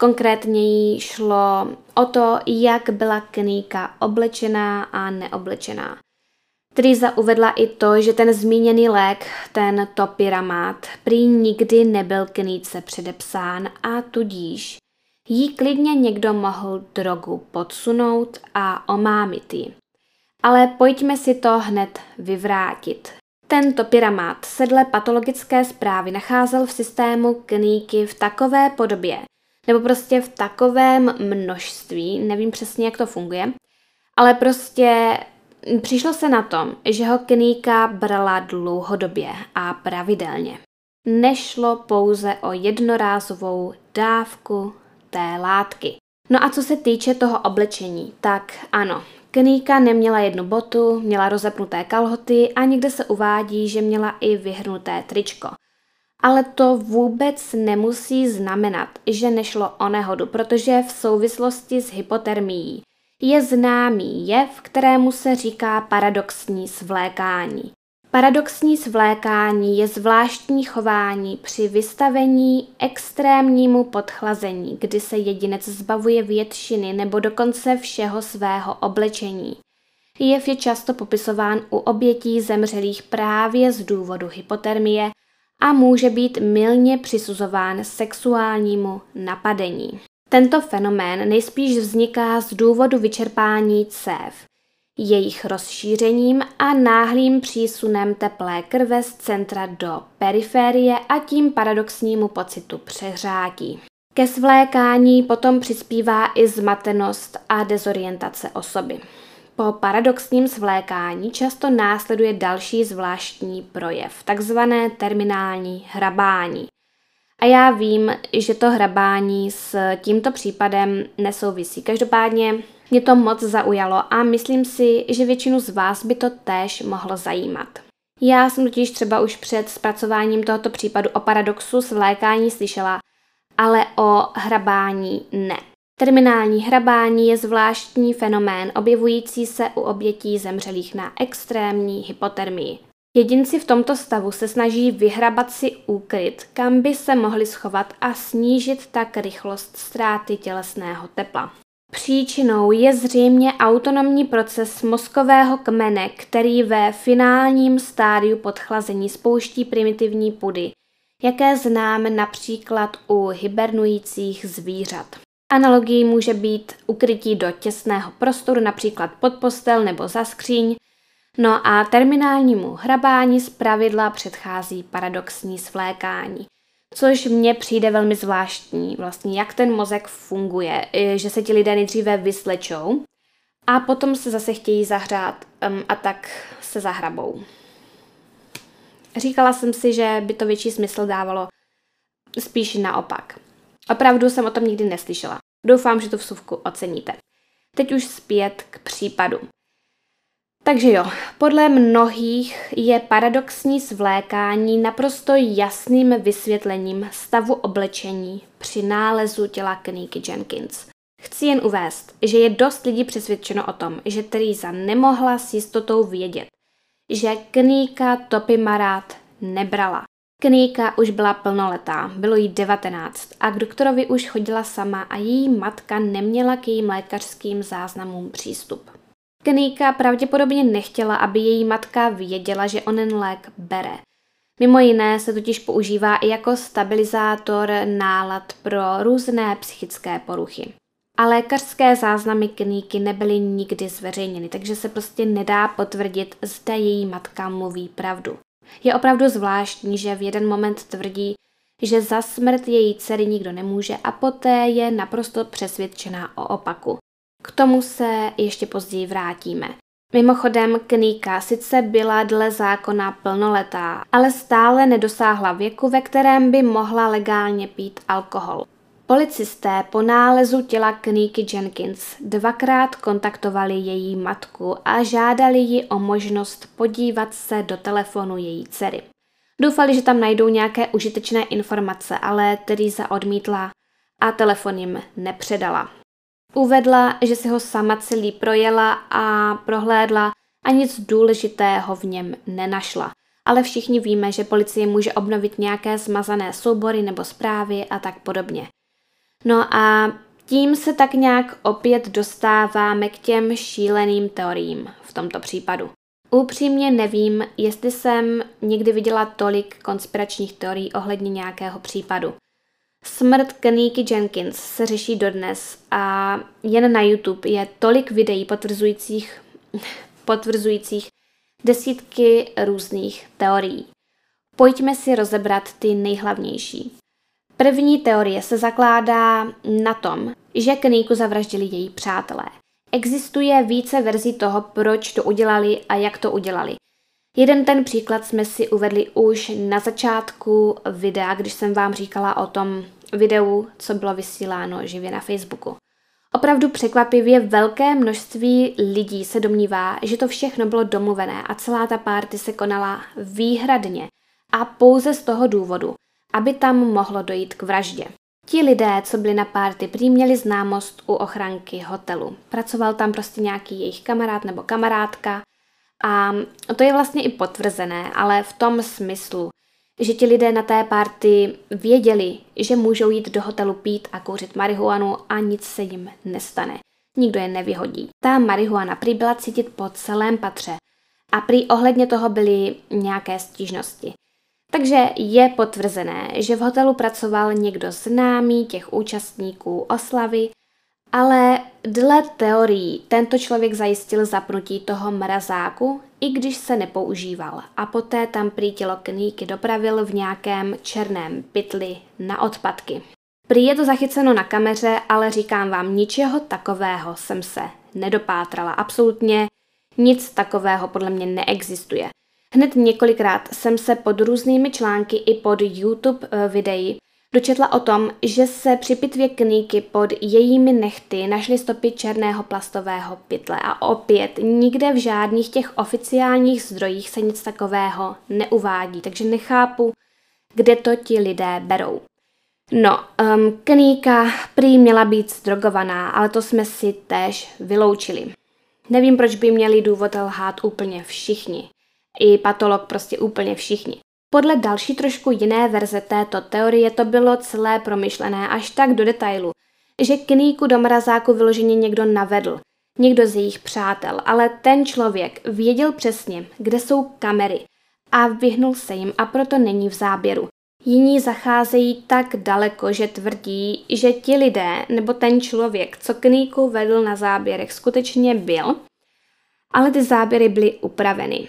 Konkrétně jí šlo o to, jak byla Kníka oblečená a neoblečená. Teresa uvedla i to, že ten zmíněný lék, ten topiramát, prý nikdy nebyl Kníce předepsán a tudíž jí klidně někdo mohl drogu podsunout a omámit ji. Ale pojďme si to hned vyvrátit. Tento pyramát se dle patologické zprávy nacházel v systému kníky v takové podobě, nebo prostě v takovém množství, nevím přesně, jak to funguje, ale prostě přišlo se na tom, že ho kníka brala dlouhodobě a pravidelně. Nešlo pouze o jednorázovou dávku té látky. No a co se týče toho oblečení, tak ano, Kníka neměla jednu botu, měla rozepnuté kalhoty a někde se uvádí, že měla i vyhrnuté tričko. Ale to vůbec nemusí znamenat, že nešlo o nehodu, protože v souvislosti s hypotermií je známý jev, kterému se říká paradoxní svlékání. Paradoxní svlékání je zvláštní chování při vystavení extrémnímu podchlazení, kdy se jedinec zbavuje většiny nebo dokonce všeho svého oblečení. Jev je často popisován u obětí zemřelých právě z důvodu hypotermie a může být mylně přisuzován sexuálnímu napadení. Tento fenomén nejspíš vzniká z důvodu vyčerpání cév – jejich rozšířením a náhlým přísunem teplé krve z centra do periférie a tím paradoxnímu pocitu přehřátí. Ke svlékání potom přispívá i zmatenost a dezorientace osoby. Po paradoxním svlékání často následuje další zvláštní projev, takzvané terminální hrabání. A já vím, že to hrabání s tímto případem nesouvisí. Každopádně mě to moc zaujalo a myslím si, že většinu z vás by to též mohlo zajímat. Já jsem totiž třeba už před zpracováním tohoto případu o paradoxu s vlékání slyšela, ale o hrabání ne. Terminální hrabání je zvláštní fenomén objevující se u obětí zemřelých na extrémní hypotermii. Jedinci v tomto stavu se snaží vyhrabat si úkryt, kam by se mohli schovat a snížit tak rychlost ztráty tělesného tepla. Příčinou je zřejmě autonomní proces mozkového kmene, který ve finálním stádiu podchlazení spouští primitivní pudy, jaké známe například u hibernujících zvířat. Analogií může být ukrytí do těsného prostoru, například pod postel nebo za skříň, no a terminálnímu hrabání pravidla předchází paradoxní svlékání což mně přijde velmi zvláštní, vlastně jak ten mozek funguje, že se ti lidé nejdříve vyslečou a potom se zase chtějí zahřát um, a tak se zahrabou. Říkala jsem si, že by to větší smysl dávalo spíš naopak. Opravdu jsem o tom nikdy neslyšela. Doufám, že tu vsuvku oceníte. Teď už zpět k případu. Takže jo, podle mnohých je paradoxní svlékání naprosto jasným vysvětlením stavu oblečení při nálezu těla Kníky Jenkins. Chci jen uvést, že je dost lidí přesvědčeno o tom, že Teresa nemohla s jistotou vědět, že Kníka Topy Marát nebrala. Kníka už byla plnoletá, bylo jí 19 a k doktorovi už chodila sama a její matka neměla k jejím lékařským záznamům přístup. Kníka pravděpodobně nechtěla, aby její matka věděla, že onen lék bere. Mimo jiné se totiž používá i jako stabilizátor nálad pro různé psychické poruchy. A lékařské záznamy kníky nebyly nikdy zveřejněny, takže se prostě nedá potvrdit, zda její matka mluví pravdu. Je opravdu zvláštní, že v jeden moment tvrdí, že za smrt její dcery nikdo nemůže a poté je naprosto přesvědčená o opaku. K tomu se ještě později vrátíme. Mimochodem, Kníka sice byla dle zákona plnoletá, ale stále nedosáhla věku, ve kterém by mohla legálně pít alkohol. Policisté po nálezu těla Kníky Jenkins dvakrát kontaktovali její matku a žádali ji o možnost podívat se do telefonu její dcery. Doufali, že tam najdou nějaké užitečné informace, ale Teresa odmítla a telefon jim nepředala. Uvedla, že si ho sama celý projela a prohlédla a nic důležitého v něm nenašla. Ale všichni víme, že policie může obnovit nějaké smazané soubory nebo zprávy a tak podobně. No a tím se tak nějak opět dostáváme k těm šíleným teoriím v tomto případu. Upřímně nevím, jestli jsem někdy viděla tolik konspiračních teorií ohledně nějakého případu. Smrt Keníky Jenkins se řeší dodnes a jen na YouTube je tolik videí potvrzujících, *laughs* potvrzujících desítky různých teorií. Pojďme si rozebrat ty nejhlavnější. První teorie se zakládá na tom, že Keníku zavraždili její přátelé. Existuje více verzí toho, proč to udělali a jak to udělali. Jeden ten příklad jsme si uvedli už na začátku videa, když jsem vám říkala o tom videu, co bylo vysíláno živě na Facebooku. Opravdu překvapivě velké množství lidí se domnívá, že to všechno bylo domluvené a celá ta párty se konala výhradně a pouze z toho důvodu, aby tam mohlo dojít k vraždě. Ti lidé, co byli na párty, prý měli známost u ochranky hotelu. Pracoval tam prostě nějaký jejich kamarád nebo kamarádka a to je vlastně i potvrzené, ale v tom smyslu, že ti lidé na té párty věděli, že můžou jít do hotelu pít a kouřit marihuanu a nic se jim nestane. Nikdo je nevyhodí. Ta marihuana prý byla cítit po celém patře a prý ohledně toho byly nějaké stížnosti. Takže je potvrzené, že v hotelu pracoval někdo známý těch účastníků oslavy, ale dle teorií tento člověk zajistil zapnutí toho mrazáku, i když se nepoužíval a poté tam prý tělo kníky dopravil v nějakém černém pytli na odpadky. Prý je to zachyceno na kameře, ale říkám vám, ničeho takového jsem se nedopátrala. Absolutně nic takového podle mě neexistuje. Hned několikrát jsem se pod různými články i pod YouTube eh, videí dočetla o tom, že se při pitvě kníky pod jejími nechty našly stopy černého plastového pytle a opět nikde v žádných těch oficiálních zdrojích se nic takového neuvádí, takže nechápu, kde to ti lidé berou. No, um, kníka prý měla být zdrogovaná, ale to jsme si též vyloučili. Nevím, proč by měli důvod lhát úplně všichni i patolog, prostě úplně všichni. Podle další trošku jiné verze této teorie to bylo celé promyšlené až tak do detailu, že kníku do mrazáku vyloženě někdo navedl, někdo z jejich přátel, ale ten člověk věděl přesně, kde jsou kamery a vyhnul se jim a proto není v záběru. Jiní zacházejí tak daleko, že tvrdí, že ti lidé nebo ten člověk, co kníku vedl na záběrech, skutečně byl, ale ty záběry byly upraveny.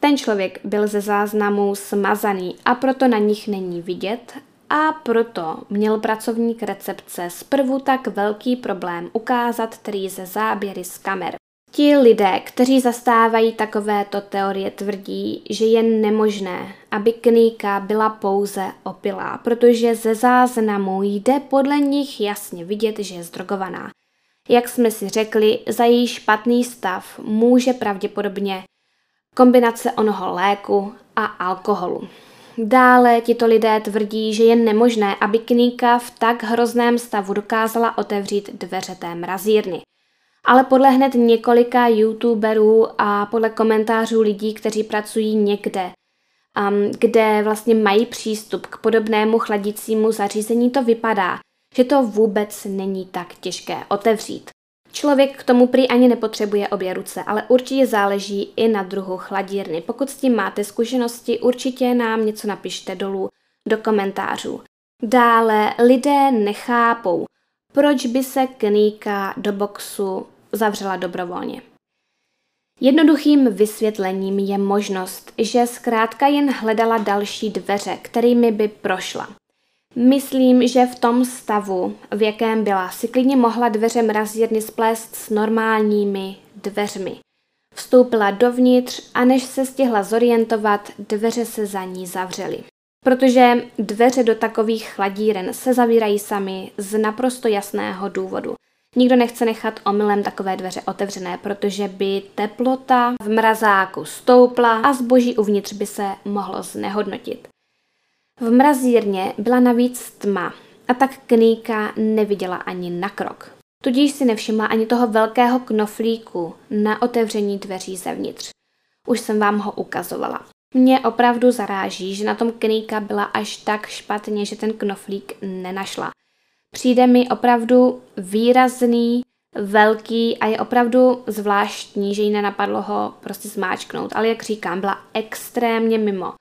Ten člověk byl ze záznamů smazaný a proto na nich není vidět a proto měl pracovník recepce zprvu tak velký problém ukázat Trýze záběry z kamer. Ti lidé, kteří zastávají takovéto teorie, tvrdí, že je nemožné, aby kníka byla pouze opilá, protože ze záznamu jde podle nich jasně vidět, že je zdrogovaná. Jak jsme si řekli, za její špatný stav může pravděpodobně kombinace onoho léku a alkoholu. Dále tito lidé tvrdí, že je nemožné, aby kníka v tak hrozném stavu dokázala otevřít dveře té mrazírny. Ale podle hned několika youtuberů a podle komentářů lidí, kteří pracují někde, um, kde vlastně mají přístup k podobnému chladicímu zařízení, to vypadá, že to vůbec není tak těžké otevřít. Člověk k tomu prý ani nepotřebuje obě ruce, ale určitě záleží i na druhu chladírny. Pokud s tím máte zkušenosti, určitě nám něco napište dolů do komentářů. Dále lidé nechápou, proč by se kníka do boxu zavřela dobrovolně. Jednoduchým vysvětlením je možnost, že zkrátka jen hledala další dveře, kterými by prošla. Myslím, že v tom stavu, v jakém byla, si klidně mohla dveře mrazírny splést s normálními dveřmi. Vstoupila dovnitř a než se stihla zorientovat, dveře se za ní zavřely. Protože dveře do takových chladíren se zavírají sami z naprosto jasného důvodu. Nikdo nechce nechat omylem takové dveře otevřené, protože by teplota v mrazáku stoupla a zboží uvnitř by se mohlo znehodnotit. V mrazírně byla navíc tma a tak kníka neviděla ani na krok. Tudíž si nevšimla ani toho velkého knoflíku na otevření dveří zevnitř. Už jsem vám ho ukazovala. Mě opravdu zaráží, že na tom kníka byla až tak špatně, že ten knoflík nenašla. Přijde mi opravdu výrazný, velký a je opravdu zvláštní, že jí nenapadlo ho prostě zmáčknout. Ale jak říkám, byla extrémně mimo.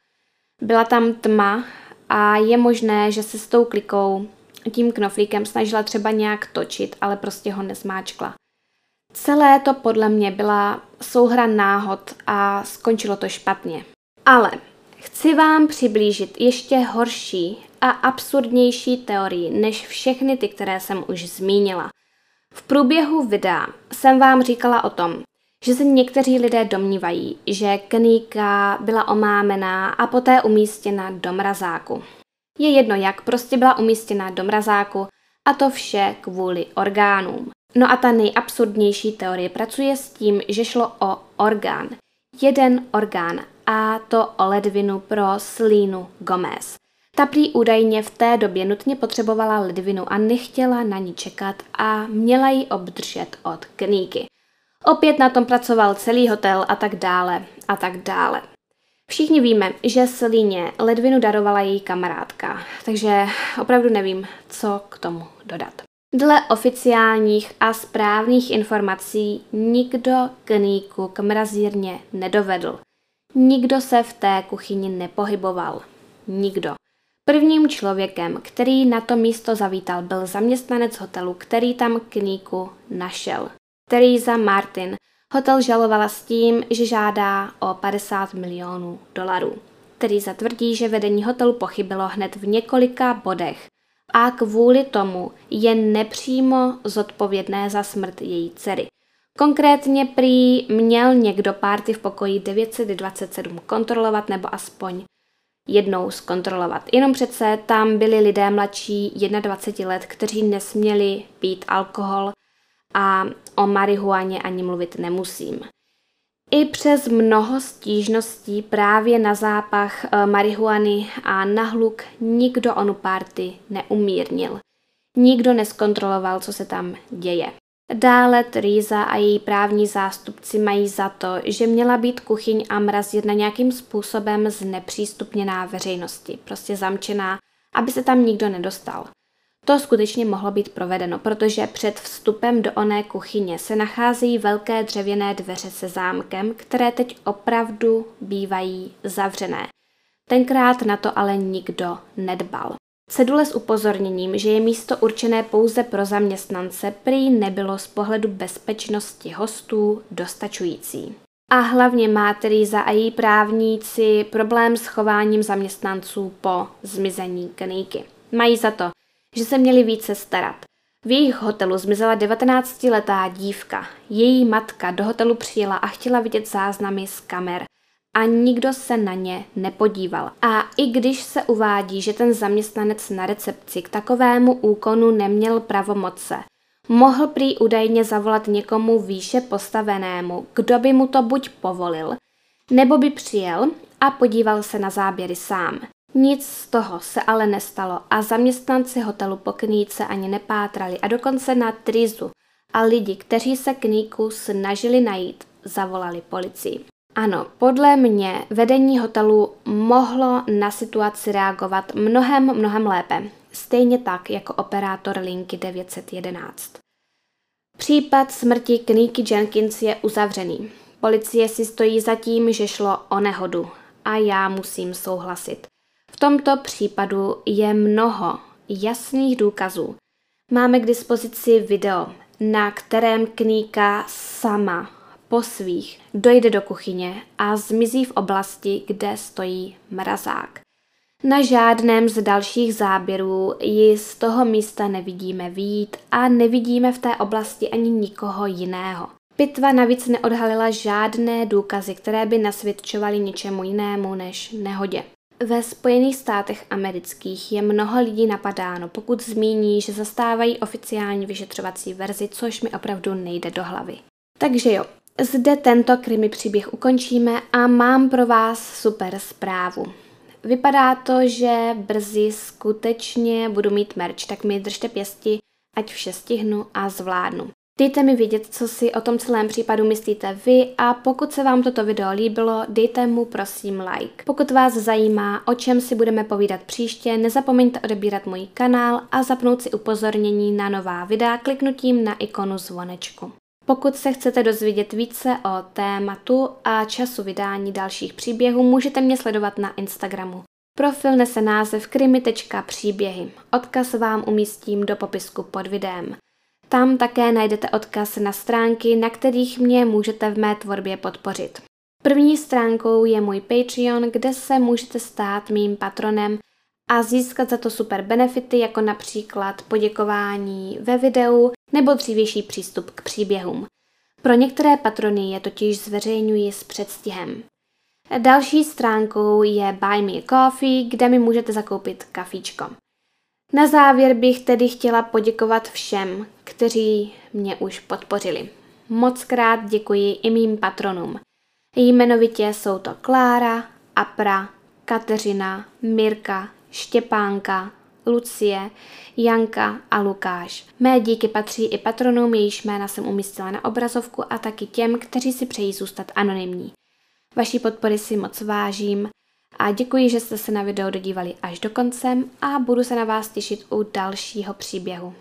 Byla tam tma a je možné, že se s tou klikou, tím knoflíkem snažila třeba nějak točit, ale prostě ho nezmáčkla. Celé to podle mě byla souhra náhod a skončilo to špatně. Ale chci vám přiblížit ještě horší a absurdnější teorii než všechny ty, které jsem už zmínila. V průběhu videa jsem vám říkala o tom, že se někteří lidé domnívají, že kníka byla omámená a poté umístěna do mrazáku. Je jedno jak, prostě byla umístěna do mrazáku a to vše kvůli orgánům. No a ta nejabsurdnější teorie pracuje s tím, že šlo o orgán. Jeden orgán a to o ledvinu pro Slínu Gomez. Ta prý údajně v té době nutně potřebovala ledvinu a nechtěla na ní čekat a měla ji obdržet od kníky. Opět na tom pracoval celý hotel a tak dále a tak dále. Všichni víme, že Selíně ledvinu darovala její kamarádka, takže opravdu nevím, co k tomu dodat. Dle oficiálních a správných informací nikdo kníku k mrazírně nedovedl. Nikdo se v té kuchyni nepohyboval. Nikdo. Prvním člověkem, který na to místo zavítal, byl zaměstnanec hotelu, který tam kníku našel. Teresa Martin hotel žalovala s tím, že žádá o 50 milionů dolarů. Teresa tvrdí, že vedení hotelu pochybilo hned v několika bodech a kvůli tomu je nepřímo zodpovědné za smrt její dcery. Konkrétně prý měl někdo párty v pokoji 927 kontrolovat nebo aspoň jednou zkontrolovat. Jenom přece tam byli lidé mladší 21 let, kteří nesměli pít alkohol a o marihuaně ani mluvit nemusím. I přes mnoho stížností právě na zápach eh, marihuany a na hluk nikdo onu párty neumírnil. Nikdo neskontroloval, co se tam děje. Dále Teresa a její právní zástupci mají za to, že měla být kuchyň a mrazírna nějakým způsobem znepřístupněná veřejnosti, prostě zamčená, aby se tam nikdo nedostal. To skutečně mohlo být provedeno, protože před vstupem do oné kuchyně se nacházejí velké dřevěné dveře se zámkem, které teď opravdu bývají zavřené. Tenkrát na to ale nikdo nedbal. Cedule s upozorněním, že je místo určené pouze pro zaměstnance, prý nebylo z pohledu bezpečnosti hostů dostačující. A hlavně má Teresa a její právníci problém s chováním zaměstnanců po zmizení kníky. Mají za to, že se měli více starat. V jejich hotelu zmizela 19-letá dívka. Její matka do hotelu přijela a chtěla vidět záznamy z kamer a nikdo se na ně nepodíval. A i když se uvádí, že ten zaměstnanec na recepci k takovému úkonu neměl pravomoce, mohl prý údajně zavolat někomu výše postavenému, kdo by mu to buď povolil, nebo by přijel a podíval se na záběry sám. Nic z toho se ale nestalo a zaměstnanci hotelu po kníce ani nepátrali a dokonce na Trizu a lidi, kteří se kníku snažili najít, zavolali policii. Ano, podle mě vedení hotelu mohlo na situaci reagovat mnohem, mnohem lépe. Stejně tak jako operátor linky 911. Případ smrti Kníky Jenkins je uzavřený. Policie si stojí za tím, že šlo o nehodu. A já musím souhlasit. V tomto případu je mnoho jasných důkazů. Máme k dispozici video, na kterém Kníka sama po svých dojde do kuchyně a zmizí v oblasti, kde stojí mrazák. Na žádném z dalších záběrů ji z toho místa nevidíme výjít a nevidíme v té oblasti ani nikoho jiného. Pitva navíc neodhalila žádné důkazy, které by nasvědčovaly něčemu jinému než nehodě. Ve Spojených státech amerických je mnoho lidí napadáno, pokud zmíní, že zastávají oficiální vyšetřovací verzi, což mi opravdu nejde do hlavy. Takže jo, zde tento krimi příběh ukončíme a mám pro vás super zprávu. Vypadá to, že brzy skutečně budu mít merch, tak mi držte pěsti, ať vše stihnu a zvládnu. Dejte mi vědět, co si o tom celém případu myslíte vy a pokud se vám toto video líbilo, dejte mu prosím like. Pokud vás zajímá, o čem si budeme povídat příště, nezapomeňte odebírat můj kanál a zapnout si upozornění na nová videa kliknutím na ikonu zvonečku. Pokud se chcete dozvědět více o tématu a času vydání dalších příběhů, můžete mě sledovat na Instagramu. Profil nese název krimi.příběhy. Odkaz vám umístím do popisku pod videem. Tam také najdete odkaz na stránky, na kterých mě můžete v mé tvorbě podpořit. První stránkou je můj Patreon, kde se můžete stát mým patronem a získat za to super benefity, jako například poděkování ve videu nebo dřívější přístup k příběhům. Pro některé patrony je totiž zveřejňuji s předstihem. Další stránkou je Buy Me a Coffee, kde mi můžete zakoupit kafíčko. Na závěr bych tedy chtěla poděkovat všem, kteří mě už podpořili. Moc krát děkuji i mým patronům. Jmenovitě jsou to Klára, Apra, Kateřina, Mirka, Štěpánka, Lucie, Janka a Lukáš. Mé díky patří i patronům, jejíž jména jsem umístila na obrazovku a taky těm, kteří si přejí zůstat anonymní. Vaší podpory si moc vážím a děkuji, že jste se na video dodívali až do konce a budu se na vás těšit u dalšího příběhu.